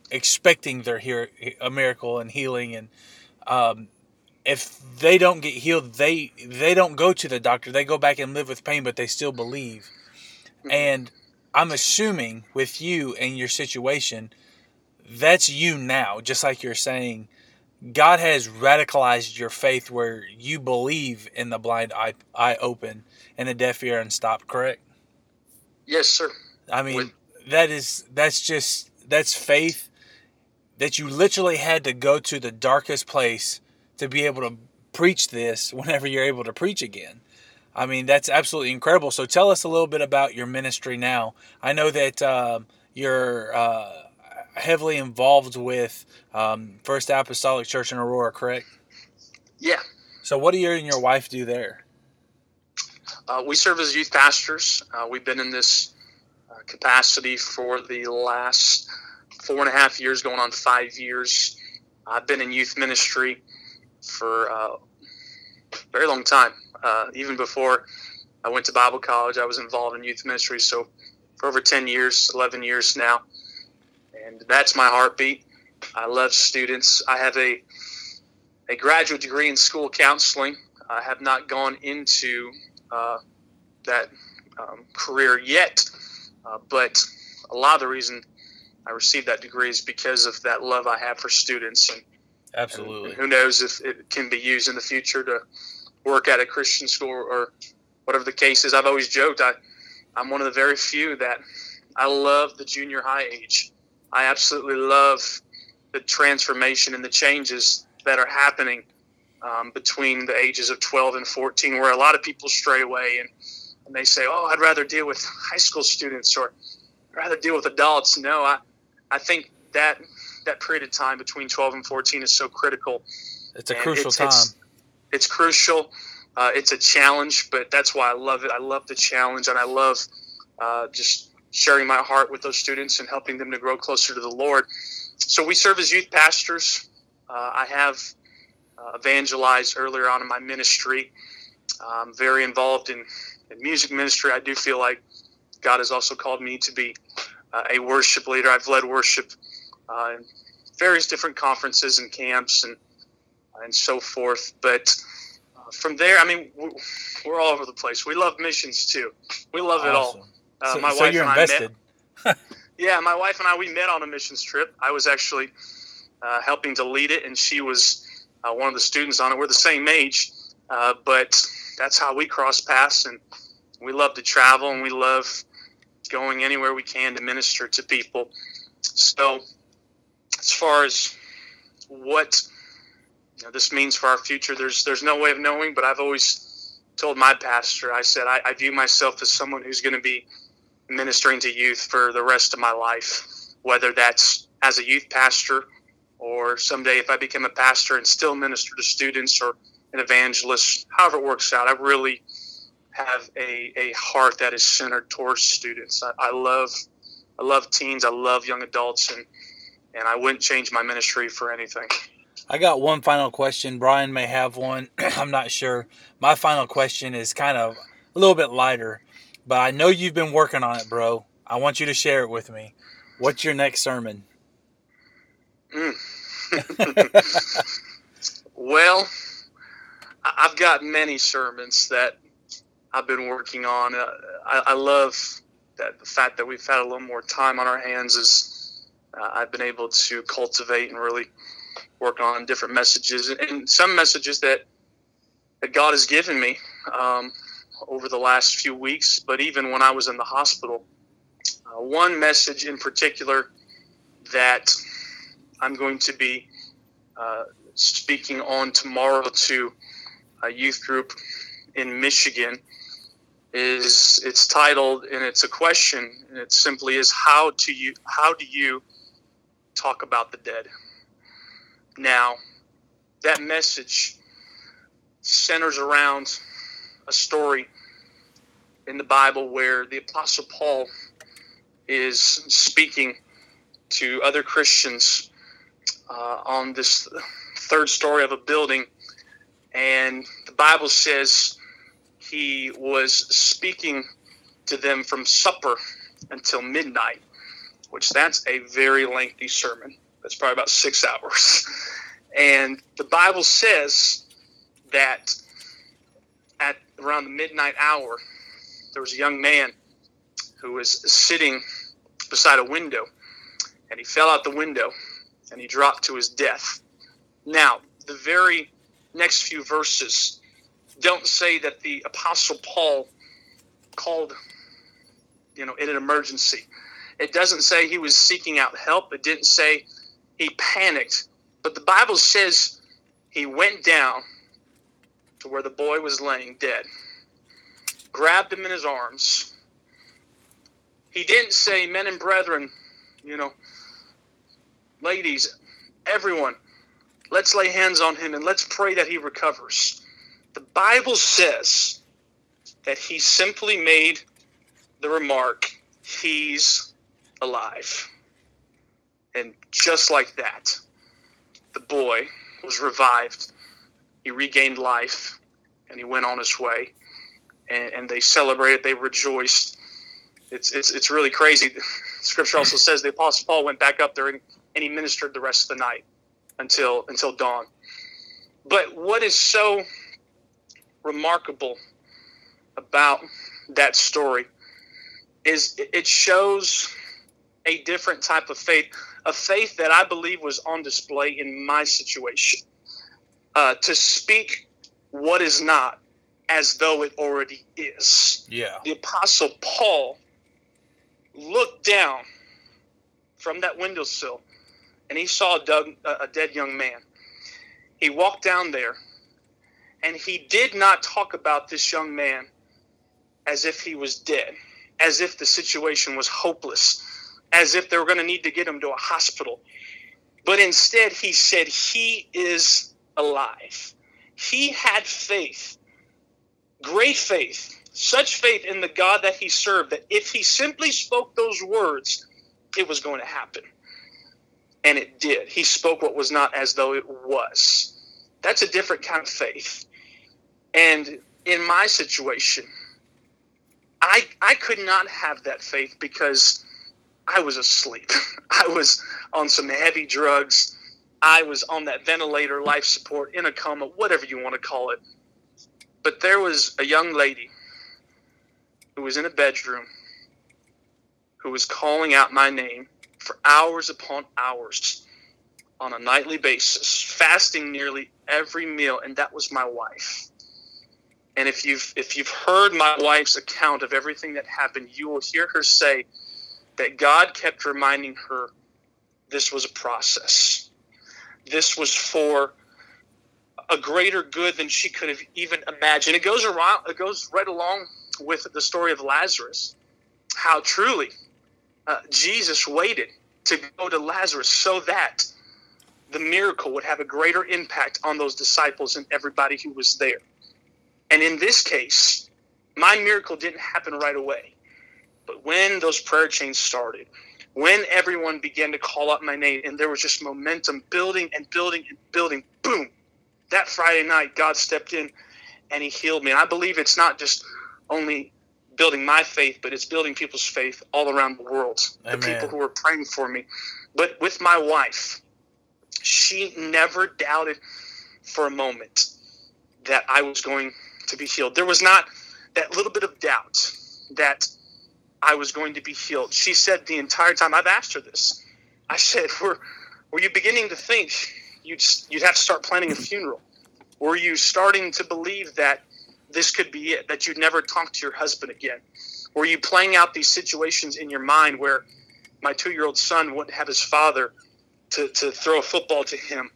expecting their here a miracle and healing and um, if they don't get healed they they don't go to the doctor they go back and live with pain but they still believe mm-hmm. and i'm assuming with you and your situation that's you now just like you're saying god has radicalized your faith where you believe in the blind eye, eye open and the deaf ear unstopped correct yes sir i mean with- that is that's just that's faith that you literally had to go to the darkest place to be able to preach this whenever you're able to preach again. I mean, that's absolutely incredible. So tell us a little bit about your ministry now. I know that uh, you're uh, heavily involved with um, First Apostolic Church in Aurora, correct? Yeah. So what do you and your wife do there? Uh, we serve as youth pastors. Uh, we've been in this uh, capacity for the last four and a half years, going on five years. I've been in youth ministry for uh, a very long time. Uh, even before I went to Bible college, I was involved in youth ministry. So for over 10 years, 11 years now. And that's my heartbeat. I love students. I have a, a graduate degree in school counseling. I have not gone into uh, that um, career yet, uh, but a lot of the reason I received that degree is because of that love I have for students. And, Absolutely. And who knows if it can be used in the future to work at a Christian school or whatever the case is. I've always joked I, I'm one of the very few that I love the junior high age. I absolutely love the transformation and the changes that are happening um, between the ages of 12 and 14, where a lot of people stray away and, and they say, "Oh, I'd rather deal with high school students or I'd rather deal with adults." No, I I think that that period of time between 12 and 14 is so critical. It's a and crucial it's, time. It's, it's crucial. Uh, it's a challenge, but that's why I love it. I love the challenge, and I love uh, just sharing my heart with those students and helping them to grow closer to the Lord. So we serve as youth pastors. Uh, I have uh, evangelized earlier on in my ministry. I'm very involved in, in music ministry. I do feel like God has also called me to be uh, a worship leader. I've led worship uh, in various different conferences and camps and and so forth. But uh, from there, I mean, we're all over the place. We love missions too. We love awesome. it all. Uh, so, my so wife and invested. I met. yeah, my wife and I we met on a missions trip. I was actually uh, helping to lead it, and she was uh, one of the students on it. We're the same age, but that's how we cross paths and we love to travel and we love going anywhere we can to minister to people. So, as far as what you know, this means for our future, there's there's no way of knowing. But I've always told my pastor, I said, I, I view myself as someone who's going to be ministering to youth for the rest of my life, whether that's as a youth pastor or someday if I become a pastor and still minister to students or an evangelist, however it works out. I really have a, a heart that is centered towards students. I, I love I love teens. I love young adults, and and I wouldn't change my ministry for anything. I got one final question. Brian may have one. I'm not sure. My final question is kind of a little bit lighter, but I know you've been working on it, bro. I want you to share it with me. What's your next sermon? Mm. well, I've got many sermons that I've been working on. Uh, I, I, love that the fact that we've had a little more time on our hands is uh, I've been able to cultivate and really work on different messages and, and some messages that that God has given me um, over the last few weeks. But even when I was in the hospital, uh, one message in particular that I'm going to be uh, speaking on tomorrow to a youth group in Michigan is it's titled and it's a question and it simply is how to you how do you talk about the dead now that message centers around a story in the bible where the apostle paul is speaking to other christians uh, on this third story of a building and the bible says he was speaking to them from supper until midnight, which that's a very lengthy sermon. That's probably about six hours. And the Bible says that at around the midnight hour, there was a young man who was sitting beside a window, and he fell out the window and he dropped to his death. Now, the very next few verses don't say that the apostle Paul called, you know, in an emergency. It doesn't say he was seeking out help. It didn't say he panicked. But the Bible says he went down to where the boy was laying dead, grabbed him in his arms. He didn't say, men and brethren, you know, ladies, everyone, let's lay hands on him and let's pray that he recovers. The Bible says that he simply made the remark, He's alive. And just like that, the boy was revived. He regained life and he went on his way. And, and they celebrated, they rejoiced. It's, it's, it's really crazy. Scripture also says the Apostle Paul went back up there and, and he ministered the rest of the night until until dawn. But what is so remarkable about that story is it shows a different type of faith, a faith that I believe was on display in my situation. Uh, to speak what is not as though it already is. Yeah. The Apostle Paul looked down from that windowsill and he saw a, a dead young man. He walked down there and he did not talk about this young man as if he was dead, as if the situation was hopeless, as if they were going to need to get him to a hospital. But instead, he said, He is alive. He had faith, great faith, such faith in the God that he served that if he simply spoke those words, it was going to happen. And it did. He spoke what was not as though it was. That's a different kind of faith. And in my situation, I I could not have that faith because I was asleep. I was on some heavy drugs. I was on that ventilator, life support, in a coma, whatever you want to call it. But there was a young lady who was in a bedroom who was calling out my name for hours upon hours on a nightly basis, fasting nearly every meal, and that was my wife. And if you've if you've heard my wife's account of everything that happened, you will hear her say that God kept reminding her this was a process. This was for a greater good than she could have even imagined. It goes around, it goes right along with the story of Lazarus, how truly uh, Jesus waited to go to Lazarus so that the miracle would have a greater impact on those disciples and everybody who was there. And in this case, my miracle didn't happen right away. But when those prayer chains started, when everyone began to call out my name and there was just momentum building and building and building, boom, that Friday night, God stepped in and He healed me. And I believe it's not just only building my faith, but it's building people's faith all around the world. Amen. The people who are praying for me. But with my wife, she never doubted for a moment that I was going to be healed. There was not that little bit of doubt that I was going to be healed. She said the entire time I've asked her this. I said, "Were were you beginning to think you'd you'd have to start planning a funeral? Were you starting to believe that this could be it? That you'd never talk to your husband again? Were you playing out these situations in your mind where my two-year-old son wouldn't have his father to, to throw a football to him,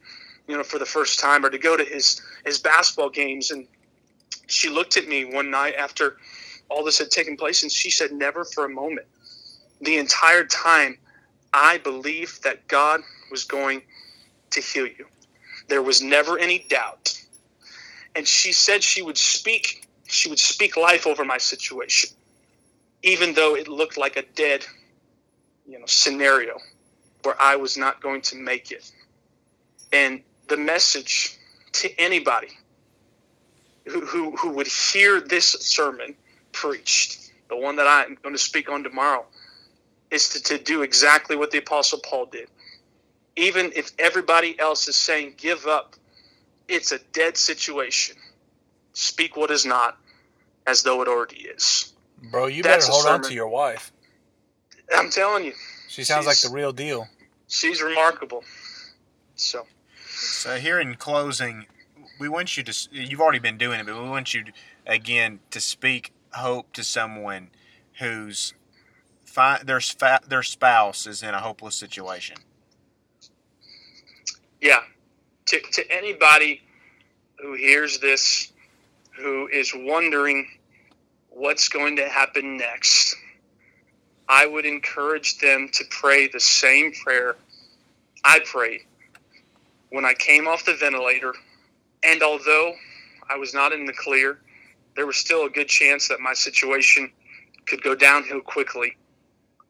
you know, for the first time, or to go to his his basketball games and she looked at me one night after all this had taken place and she said, Never for a moment. The entire time, I believed that God was going to heal you. There was never any doubt. And she said she would speak, she would speak life over my situation, even though it looked like a dead, you know, scenario where I was not going to make it. And the message to anybody who, who, who would hear this sermon preached, the one that I'm going to speak on tomorrow, is to, to do exactly what the Apostle Paul did. Even if everybody else is saying, give up, it's a dead situation. Speak what is not as though it already is. Bro, you That's better hold on to your wife. I'm telling you. She sounds like the real deal. She's remarkable. So. So here in closing, we want you to you've already been doing it but we want you to, again to speak hope to someone who's fi- their, their spouse is in a hopeless situation yeah to, to anybody who hears this who is wondering what's going to happen next i would encourage them to pray the same prayer i prayed when i came off the ventilator and although I was not in the clear, there was still a good chance that my situation could go downhill quickly.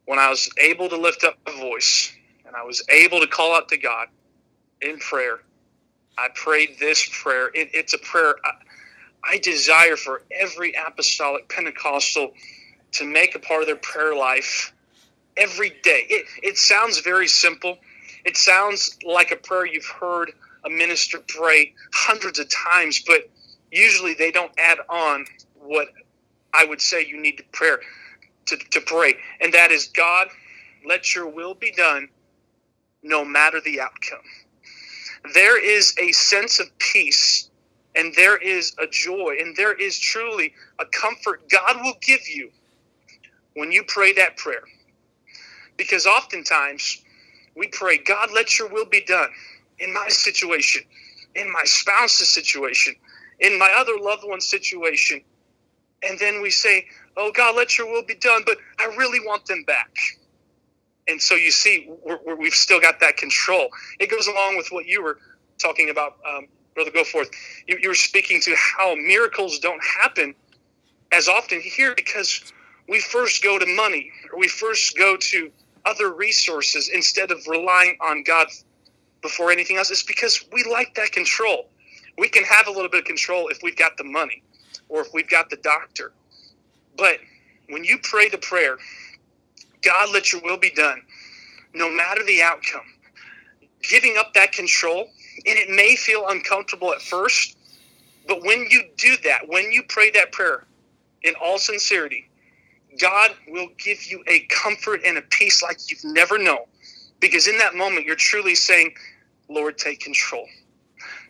When I was able to lift up my voice and I was able to call out to God in prayer, I prayed this prayer. It, it's a prayer I, I desire for every apostolic Pentecostal to make a part of their prayer life every day. It, it sounds very simple. It sounds like a prayer you've heard a minister pray hundreds of times, but usually they don't add on what I would say you need to pray to, to pray, and that is God, let your will be done, no matter the outcome. There is a sense of peace, and there is a joy, and there is truly a comfort God will give you when you pray that prayer. Because oftentimes we pray, God, let your will be done in my situation, in my spouse's situation, in my other loved one's situation. And then we say, Oh God, let your will be done, but I really want them back. And so you see, we have still got that control. It goes along with what you were talking about, um, Brother Goforth. You, you were speaking to how miracles don't happen as often here because we first go to money or we first go to other resources instead of relying on God before anything else It's because we like that control. We can have a little bit of control if we've got the money or if we've got the doctor. But when you pray the prayer, God, let your will be done, no matter the outcome, giving up that control, and it may feel uncomfortable at first, but when you do that, when you pray that prayer in all sincerity, God will give you a comfort and a peace like you've never known. Because in that moment, you're truly saying, Lord, take control,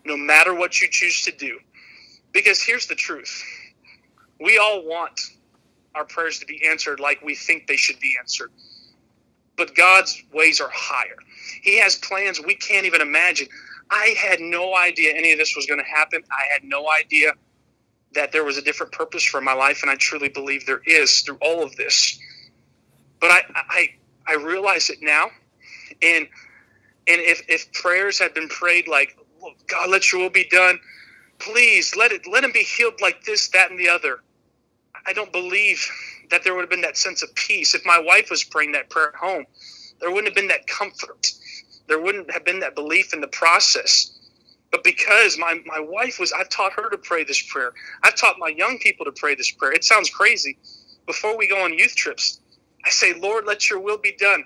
no matter what you choose to do. Because here's the truth we all want our prayers to be answered like we think they should be answered. But God's ways are higher. He has plans we can't even imagine. I had no idea any of this was going to happen. I had no idea that there was a different purpose for my life, and I truly believe there is through all of this. But I, I, I realize it now, and and if, if prayers had been prayed like, God, let your will be done, please let it let him be healed like this, that, and the other. I don't believe that there would have been that sense of peace. If my wife was praying that prayer at home, there wouldn't have been that comfort. There wouldn't have been that belief in the process. But because my, my wife was, I've taught her to pray this prayer. I've taught my young people to pray this prayer. It sounds crazy. Before we go on youth trips, I say, Lord, let your will be done,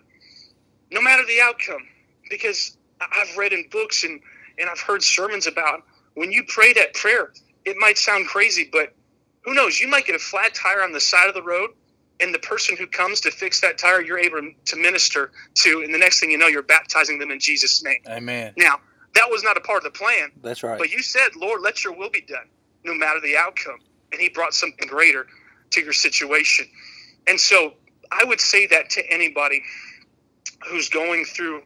no matter the outcome. Because I've read in books and, and I've heard sermons about when you pray that prayer, it might sound crazy, but who knows? You might get a flat tire on the side of the road, and the person who comes to fix that tire, you're able to minister to, and the next thing you know, you're baptizing them in Jesus' name. Amen. Now, that was not a part of the plan. That's right. But you said, Lord, let your will be done, no matter the outcome. And He brought something greater to your situation. And so I would say that to anybody who's going through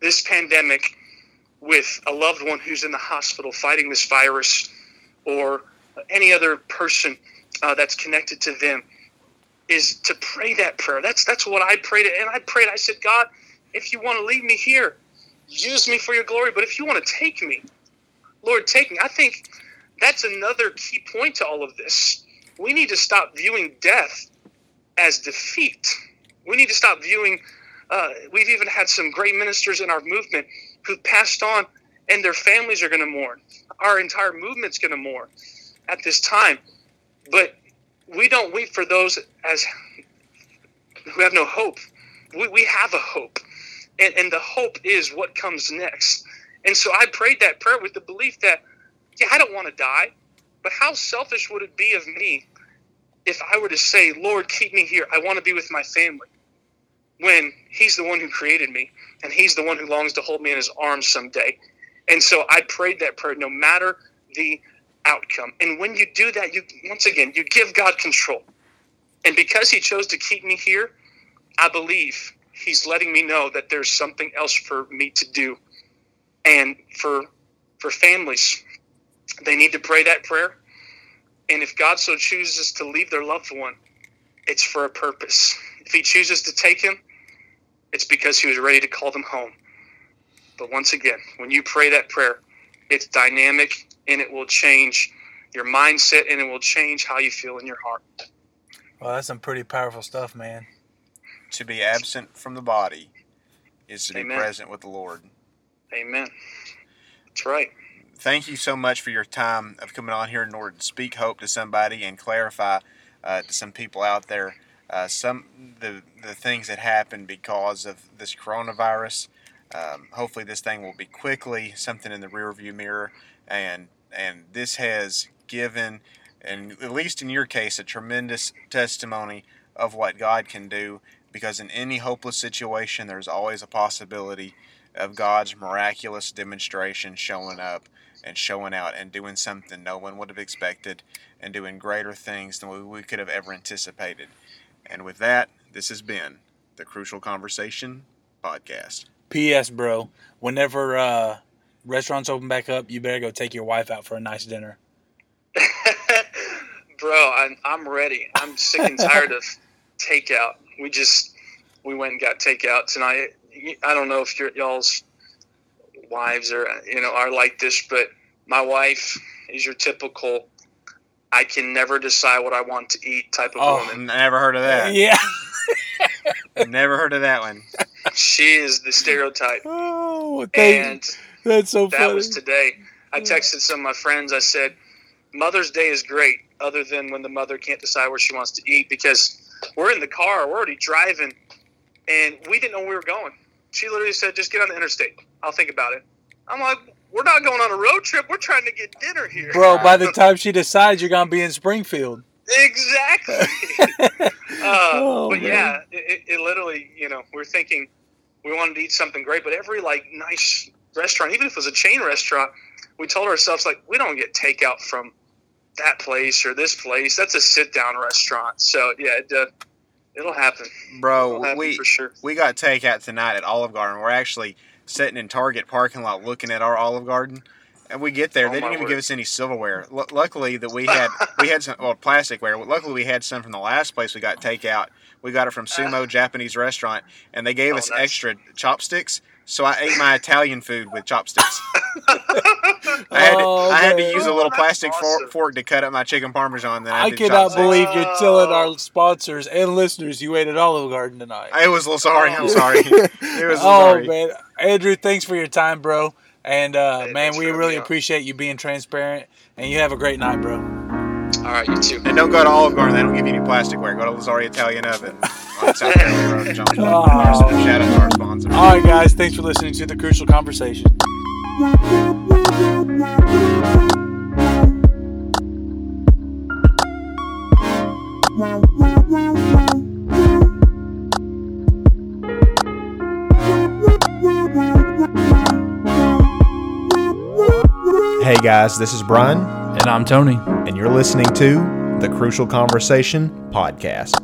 this pandemic with a loved one who's in the hospital fighting this virus or any other person uh, that's connected to them is to pray that prayer. That's that's what I prayed, and I prayed. I said, God, if you want to leave me here, use me for your glory. But if you want to take me, Lord, take me. I think that's another key point to all of this. We need to stop viewing death as defeat. We need to stop viewing. Uh, we've even had some great ministers in our movement who passed on, and their families are going to mourn. Our entire movement's going to mourn at this time. But we don't weep for those as who have no hope. We, we have a hope. And, and the hope is what comes next. And so I prayed that prayer with the belief that, yeah, I don't want to die, but how selfish would it be of me if I were to say, Lord, keep me here. I want to be with my family. When He's the one who created me and He's the one who longs to hold me in His arms someday. And so I prayed that prayer no matter the outcome. And when you do that, you once again you give God control. And because He chose to keep me here, I believe He's letting me know that there's something else for me to do. And for for families, they need to pray that prayer. And if God so chooses to leave their loved one, it's for a purpose. If He chooses to take him, it's because He was ready to call them home. But once again, when you pray that prayer, it's dynamic and it will change your mindset and it will change how you feel in your heart. Well, that's some pretty powerful stuff, man. To be absent from the body is to Amen. be present with the Lord. Amen. That's right. Thank you so much for your time of coming on here in order to speak hope to somebody and clarify uh, to some people out there uh, some the the things that happened because of this coronavirus. Um, hopefully, this thing will be quickly something in the rearview mirror, and and this has given, and at least in your case, a tremendous testimony of what God can do. Because in any hopeless situation, there's always a possibility of God's miraculous demonstration showing up and showing out and doing something no one would have expected and doing greater things than we, could have ever anticipated. And with that, this has been the Crucial Conversation podcast. P.S. Bro, whenever uh, restaurants open back up, you better go take your wife out for a nice dinner. Bro, I'm, I'm ready. I'm sick and tired of takeout. We just we went and got takeout tonight. I don't know if your y'all's wives are you know are like this, but my wife is your typical. I can never decide what I want to eat type of Oh, woman. Never heard of that. Yeah. Never heard of that one. She is the stereotype, Oh, thank, and that's so that funny. was today. I texted some of my friends. I said, Mother's Day is great, other than when the mother can't decide where she wants to eat because we're in the car, we're already driving, and we didn't know where we were going. She literally said, just get on the interstate. I'll think about it. I'm like, we're not going on a road trip. We're trying to get dinner here. Bro, by the time she decides, you're gonna be in Springfield. Exactly. uh, Oh, but man. yeah, it, it literally, you know, we're thinking we wanted to eat something great, but every like nice restaurant, even if it was a chain restaurant, we told ourselves like we don't get takeout from that place or this place. That's a sit down restaurant. So yeah, it, uh, it'll happen. It'll Bro, happen we sure. we got takeout tonight at Olive Garden. We're actually sitting in Target parking lot looking at our Olive Garden. And we get there, Oh, they didn't even word. give us any silverware. L- luckily that we had we had some well plasticware. Luckily we had some from the last place we got takeout. We got it from Sumo Japanese restaurant, and they gave Oh, us nice. extra chopsticks. So I ate my Italian food with chopsticks. I had to, Oh, I had to use a little That's plastic fork, awesome. fork to cut up my chicken parmesan. Then I, I did cannot chopsticks. believe you're telling our sponsors and listeners you ate at Olive Garden tonight. I was a little sorry. I'm sorry. It was oh sorry. man, Andrew, thanks for your time, bro. And uh, Hey, man, we really me on. appreciate you being transparent. And you have a great night, bro. All right, you too. And don't go to Olive Garden. They don't give you any plasticware. Go to Lazari Italian Oven on South Carolina Road in Oh. Shout out to our sponsor. All right, guys, thanks for listening to the Crucial Conversation. Hey guys, this is Brian, And I'm Tony. and you're listening to the Crucial Conversation podcast.